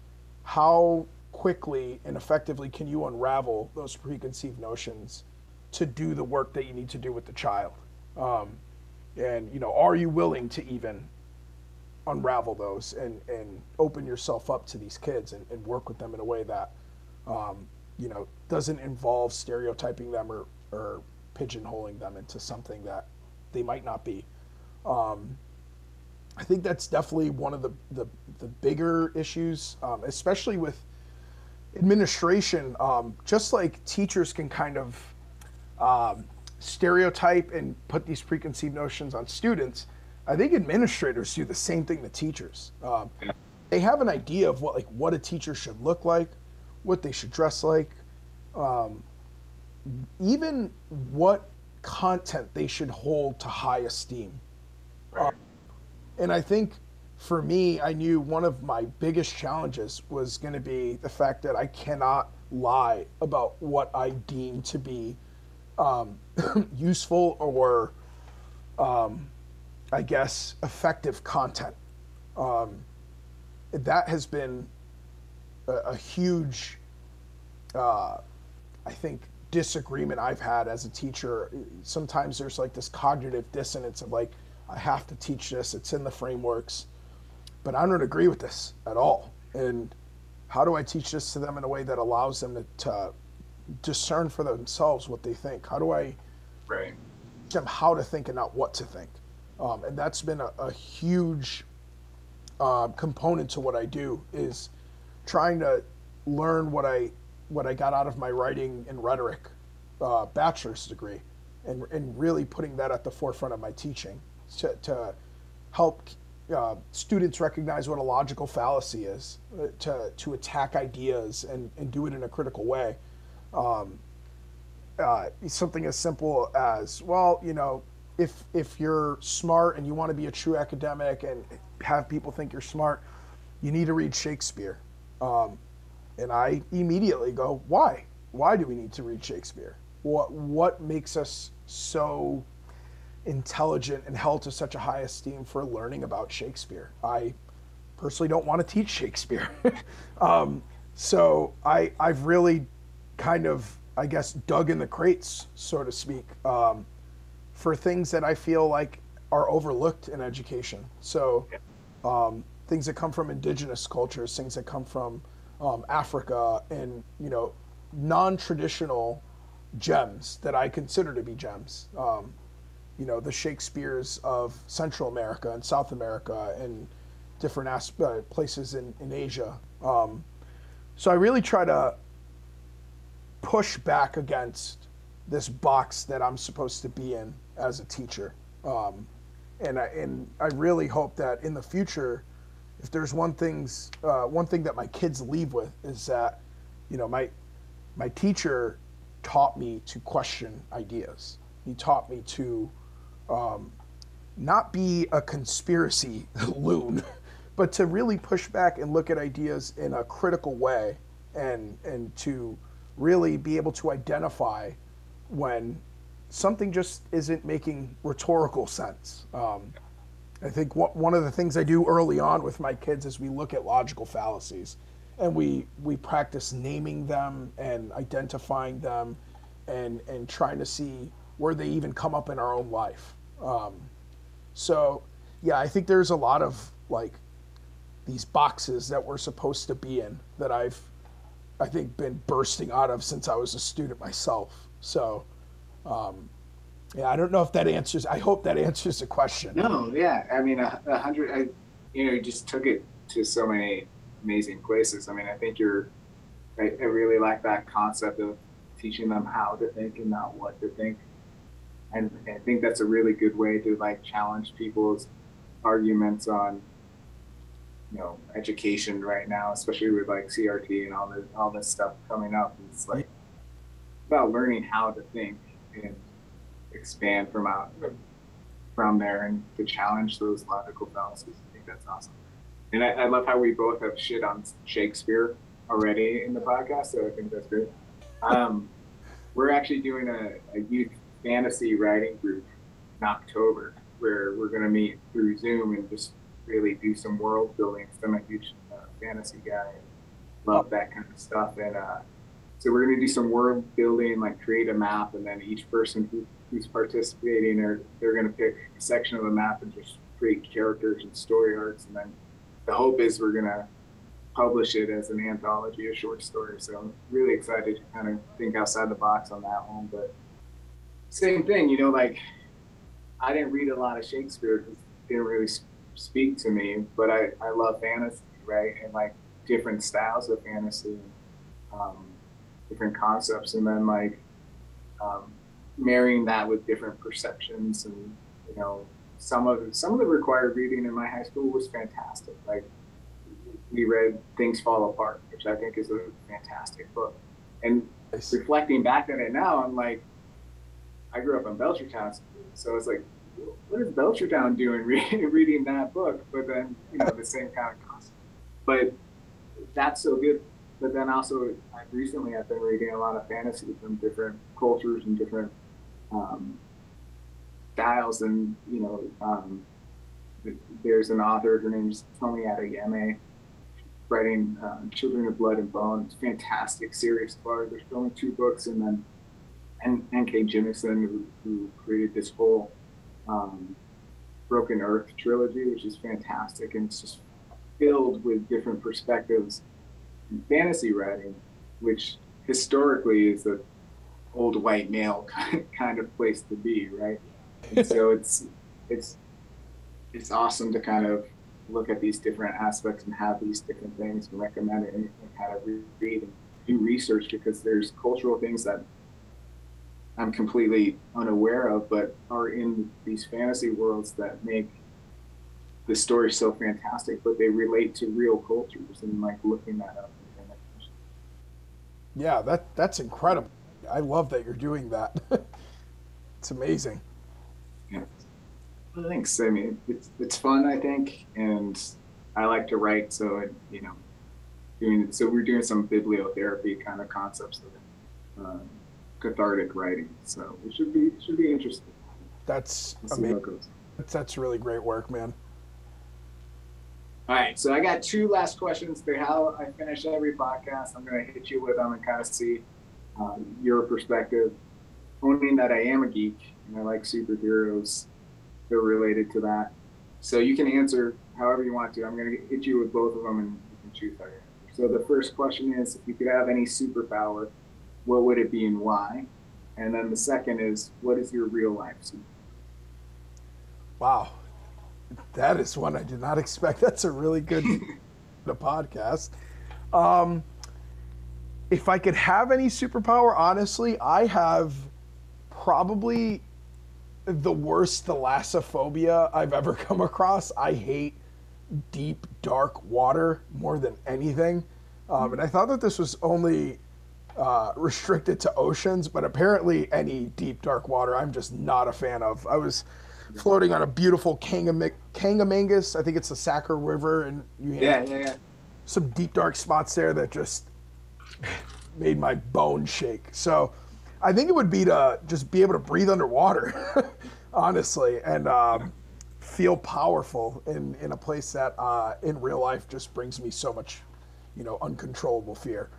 how quickly and effectively can you unravel those preconceived notions to do the work that you need to do with the child. Um, and you know, are you willing to even unravel those and, and open yourself up to these kids and, and work with them in a way that um, you know doesn't involve stereotyping them or, or pigeonholing them into something that they might not be. Um, I think that's definitely one of the, the, the bigger issues, um, especially with administration. Um, just like teachers can kind of um, stereotype and put these preconceived notions on students, I think administrators do the same thing to teachers. Um, they have an idea of what like what a teacher should look like, what they should dress like, um, even what content they should hold to high esteem. Right. Uh, and I think for me, I knew one of my biggest challenges was going to be the fact that I cannot lie about what I deem to be um, useful or, um, I guess, effective content. Um, that has been a, a huge, uh, I think, disagreement I've had as a teacher. Sometimes there's like this cognitive dissonance of like, I have to teach this, it's in the frameworks, but I don't agree with this at all. And how do I teach this to them in a way that allows them to, to discern for themselves what they think? How do I right. teach them how to think and not what to think? Um, and that's been a, a huge uh, component to what I do is trying to learn what I what I got out of my writing and rhetoric uh, bachelor's degree, and and really putting that at the forefront of my teaching to, to help uh, students recognize what a logical fallacy is, uh, to to attack ideas and and do it in a critical way. Um, uh, something as simple as well, you know, if if you're smart and you want to be a true academic and have people think you're smart, you need to read Shakespeare. Um, and I immediately go, why? Why do we need to read Shakespeare? What what makes us so intelligent and held to such a high esteem for learning about Shakespeare? I personally don't want to teach Shakespeare. um, so I I've really kind of I guess, dug in the crates, so to speak, um, for things that I feel like are overlooked in education. So, um, things that come from indigenous cultures, things that come from um, Africa, and you know, non-traditional gems that I consider to be gems. You know, the Shakespeare's of Central America and South America and different uh, places in, in Asia. Um, so I really try to push back against this box that I'm supposed to be in as a teacher. Um, and I and I really hope that in the future, if there's one things uh, one thing that my kids leave with is that, you know, my my teacher taught me to question ideas. He taught me to um, not be a conspiracy loon, but to really push back and look at ideas in a critical way, and and to really be able to identify when something just isn't making rhetorical sense. Um, I think what, one of the things I do early on with my kids is we look at logical fallacies and we, we practice naming them and identifying them and, and trying to see where they even come up in our own life. Um, so, yeah, I think there's a lot of like these boxes that we're supposed to be in that I've, I think, been bursting out of since I was a student myself. So, um, yeah, I don't know if that answers. I hope that answers the question. No, yeah. I mean, a, a hundred. I, you know, just took it to so many amazing places. I mean, I think you're. I, I really like that concept of teaching them how to think and not what to think. And I think that's a really good way to like challenge people's arguments on, you know, education right now, especially with like CRT and all this all this stuff coming up. It's like about learning how to think and expand from out from there and to challenge those logical fallacies. I think that's awesome. And I, I love how we both have shit on Shakespeare already in the podcast, so I think that's great. Um, we're actually doing a, a youth fantasy writing group in October where we're going to meet through Zoom and just really do some world building. I'm a huge uh, fantasy guy. Love that kind of stuff. And uh, so we're going to do some world building, like create a map, and then each person who, who's participating, are they're going to pick a section of the map and just create characters and story arcs. And then the hope is we're going to publish it as an anthology of short stories. So I'm really excited to kind of think outside the box on that one. But same thing, you know, like I didn't read a lot of Shakespeare because it didn't really speak to me, but I, I love fantasy, right? And like different styles of fantasy, um, different concepts, and then like um, marrying that with different perceptions and you know some of some of the required reading in my high school was fantastic. Like we read Things Fall Apart, which I think is a fantastic book. And nice. reflecting back on it now, I'm like, I grew up in Belchertown, so it's like, what is Belchertown doing reading reading that book? But then, you know, the same kind of concept. But that's so good. But then also, I recently I've been reading a lot of fantasy from different cultures and different um, styles. And, you know, um, there's an author, her name is Tomi Adeyemi, writing um, Children of Blood and Bone. It's a fantastic series far. There's only two books, and then N.K. Jemisin, who, who, created this whole um, Broken Earth trilogy, which is fantastic, and it's just filled with different perspectives in fantasy writing, which historically is the old white male kind of place to be, right? And so it's it's it's awesome to kind of look at these different aspects and have these different things and recommend it and, and kind of read and do research because there's cultural things that I'm completely unaware of, but are in these fantasy worlds that make the story so fantastic, but they relate to real cultures and like looking that up. Yeah, that that's incredible. I love that you're doing that. it's amazing. Yeah. Well, thanks. I mean, it's it's fun, I think, and I like to write, so it, you know, doing so we're doing some bibliotherapy kind of concepts of um, cathartic writing. So it should be should be interesting. That's amazing. That's, that's really great work, man. All right, so I got two last questions. They're how I finish every podcast. I'm going to hit you with them and kind of see uh, your perspective, owning that I am a geek and I like superheroes. They're related to that. So you can answer however you want to. I'm going to hit you with both of them and you can choose how you answer. So the first question is if you could have any superpower, what would it be and why? And then the second is what is your real life? Wow. That is one I did not expect. That's a really good the podcast. Um, if I could have any superpower, honestly, I have probably the worst thalassophobia I've ever come across. I hate deep, dark water more than anything. Um, and I thought that this was only uh, restricted to oceans, but apparently any deep, dark water I'm just not a fan of. I was floating on a beautiful Kangam- Kangamangas. I think it's the Saco River, and you Yeah, yeah, yeah. some deep dark spots there that just made my bones shake. So I think it would be to just be able to breathe underwater, honestly, and um, feel powerful in, in a place that uh, in real life just brings me so much, you know, uncontrollable fear.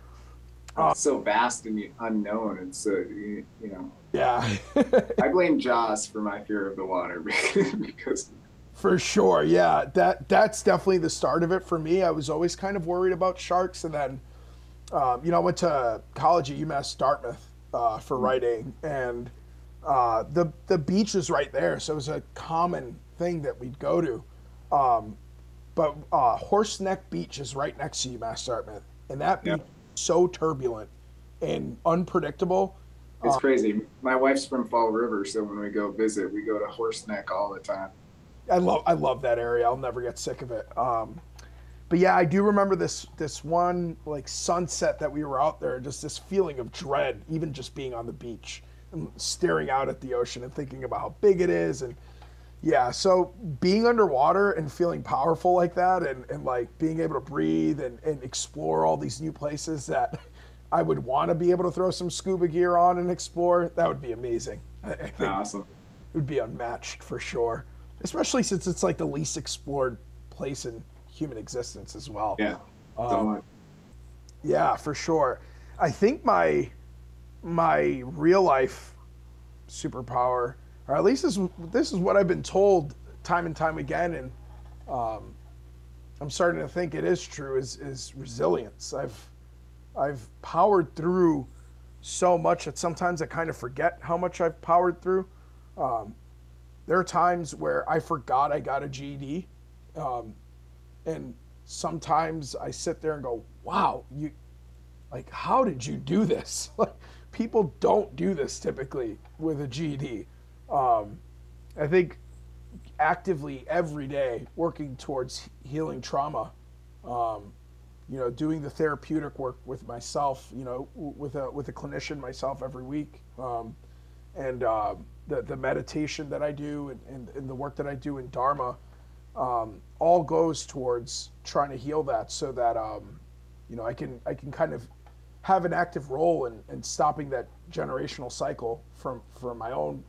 It's so vast and unknown. and so, you, know, Yeah, I blame Jaws for my fear of the water because for sure. Yeah, that that's definitely the start of it for me. I was always kind of worried about sharks, and then, um, you know, I went to college at UMass Dartmouth uh, for writing, and uh, the the beach is right there, so it was a common thing that we'd go to. Um, but uh, Horseneck Beach is right next to UMass Dartmouth, and that beach Yeah. So turbulent and unpredictable. it's crazy. My wife's from Fall River, so when we go visit, we go to Horseneck all the time. I love I love that area. I'll never get sick of it. Um, but yeah, I do remember this this one like sunset that we were out there, just this feeling of dread, even just being on the beach and staring out at the ocean and thinking about how big it is and yeah, so being underwater and feeling powerful like that and, and like being able to breathe and, and explore all these new places that I would want to be able to throw some scuba gear on and explore, that would be amazing. I, I think Awesome. it would be unmatched for sure. Especially since it's like the least explored place in human existence as well. Yeah. Um, Much. Yeah, for sure. I think my my real life superpower, or at least this this is what I've been told time and time again, and um, I'm starting to think it is true. Is is resilience. I've I've powered through so much that sometimes I kind of forget how much I've powered through. Um, there are times where I forgot I got a GED, um, and sometimes I sit there and go, "Wow, you like how did you do this?" Like people don't do this typically with a GED. Um, I think actively every day working towards healing trauma. Um, you know, doing the therapeutic work with myself. You know, with a with a clinician myself every week. Um, and uh, the the meditation that I do and, and, and the work that I do in Dharma, um, all goes towards trying to heal that, so that um, you know I can I can kind of have an active role in, in stopping that generational cycle from from my own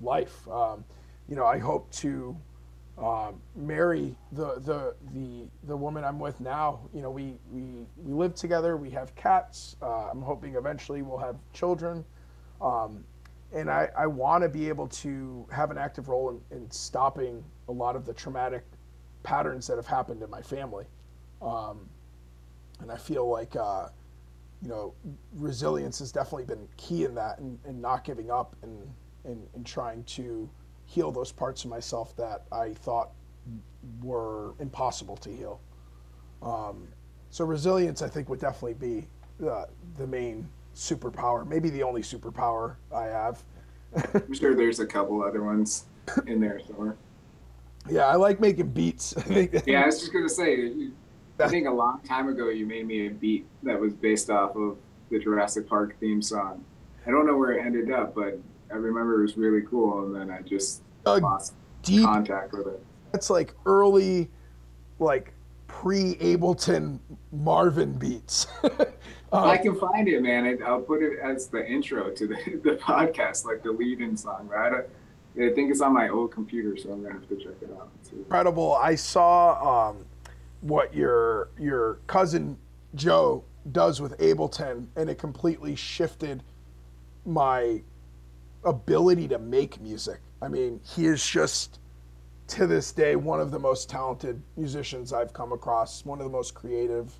life. Um, you know, I hope to um, marry the, the the the woman I'm with now. You know, we we we live together. We have cats. Uh, I'm hoping eventually we'll have children. Um, and I, I want to be able to have an active role in, in stopping a lot of the traumatic patterns that have happened in my family. Um, and I feel like, uh, you know, resilience has definitely been key in that and, and not giving up and, and, and trying to heal those parts of myself that I thought were impossible to heal. Um, so resilience, I think, would definitely be the, the main superpower, maybe the only superpower I have. I'm sure there's a couple other ones in there somewhere. Yeah, I like making beats. Yeah, I was just gonna say. I think a long time ago you made me a beat that was based off of the Jurassic Park theme song. I don't know where it ended up, but I remember it was really cool, and then I just Uh, lost deep. contact with it. That's like early, like pre Ableton Marvin beats. Um, I can find it, man. I, I'll put it as the intro to the, the podcast, like the lead-in song, right? I, I think it's on my old computer, so I'm gonna have to check it out. too. incredible. I saw um, what your your cousin Joe does with Ableton, and it completely shifted my ability to make music. I mean, he is just to this day one of the most talented musicians I've come across, one of the most creative.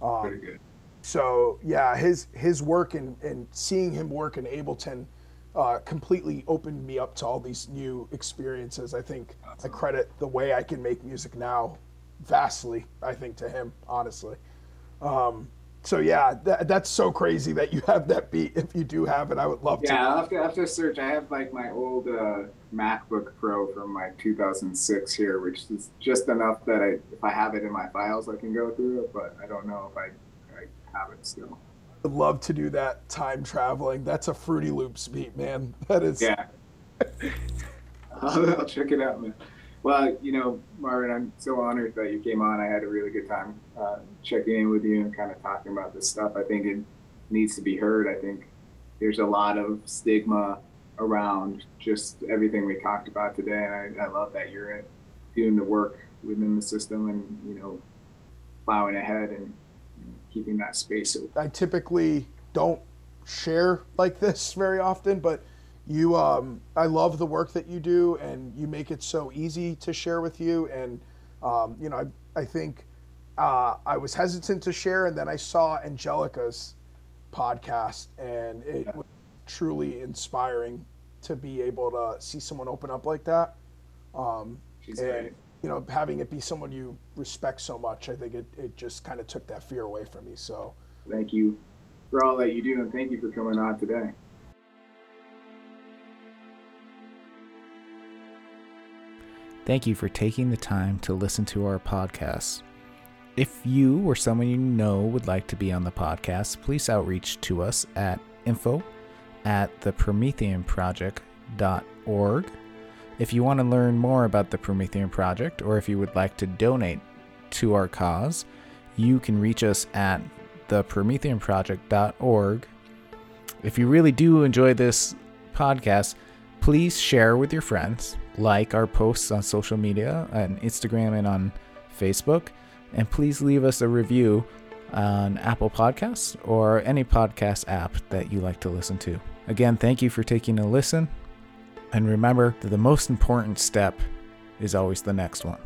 Um, Pretty good. so yeah, his his work and and seeing him work in Ableton uh, completely opened me up to all these new experiences. I think I credit the way I can make music now vastly. I think to him, honestly. Um, so yeah, that, that's so crazy that you have that beat. If you do have it, I would love to. Yeah, I'll have to, I'll have to search. I have like my old uh, MacBook Pro from like 2006 here, which is just enough that I, if I have it in my files, I can go through it. But I don't know if I, I have it still. I'd love to do that time traveling. That's a Fruity Loops beat, man. That is. Yeah. I'll, I'll check it out, man. Well, you know, Marvin, I'm so honored that you came on. I had a really good time uh, checking in with you and kind of talking about this stuff. I think it needs to be heard. I think there's a lot of stigma around just everything we talked about today, and I, I love that you're doing the work within the system and you know, plowing ahead and you know, keeping that space open. I typically don't share like this very often, but you, um, I love the work that you do, and you make it so easy to share with you. And um, you know, I, I think uh, I was hesitant to share, and then I saw Angelica's podcast, and it was truly inspiring to be able to see someone open up like that. Um, She's and great. you know, having it be someone you respect so much, I think it, it just kind of took that fear away from me. So. Thank you for all that you do, and thank you for coming on today. Thank you for taking the time to listen to our podcast. If you or someone you know would like to be on the podcast, please outreach to us at info at the Project.org. If you want to learn more about the Promethean Project or if you would like to donate to our cause, you can reach us at the Project.org. If you really do enjoy this podcast, please share with your friends, like our posts on social media, on Instagram and on Facebook, and please leave us a review on Apple Podcasts or any podcast app that you like to listen to. Again, thank you for taking a listen, and remember that the most important step is always the next one.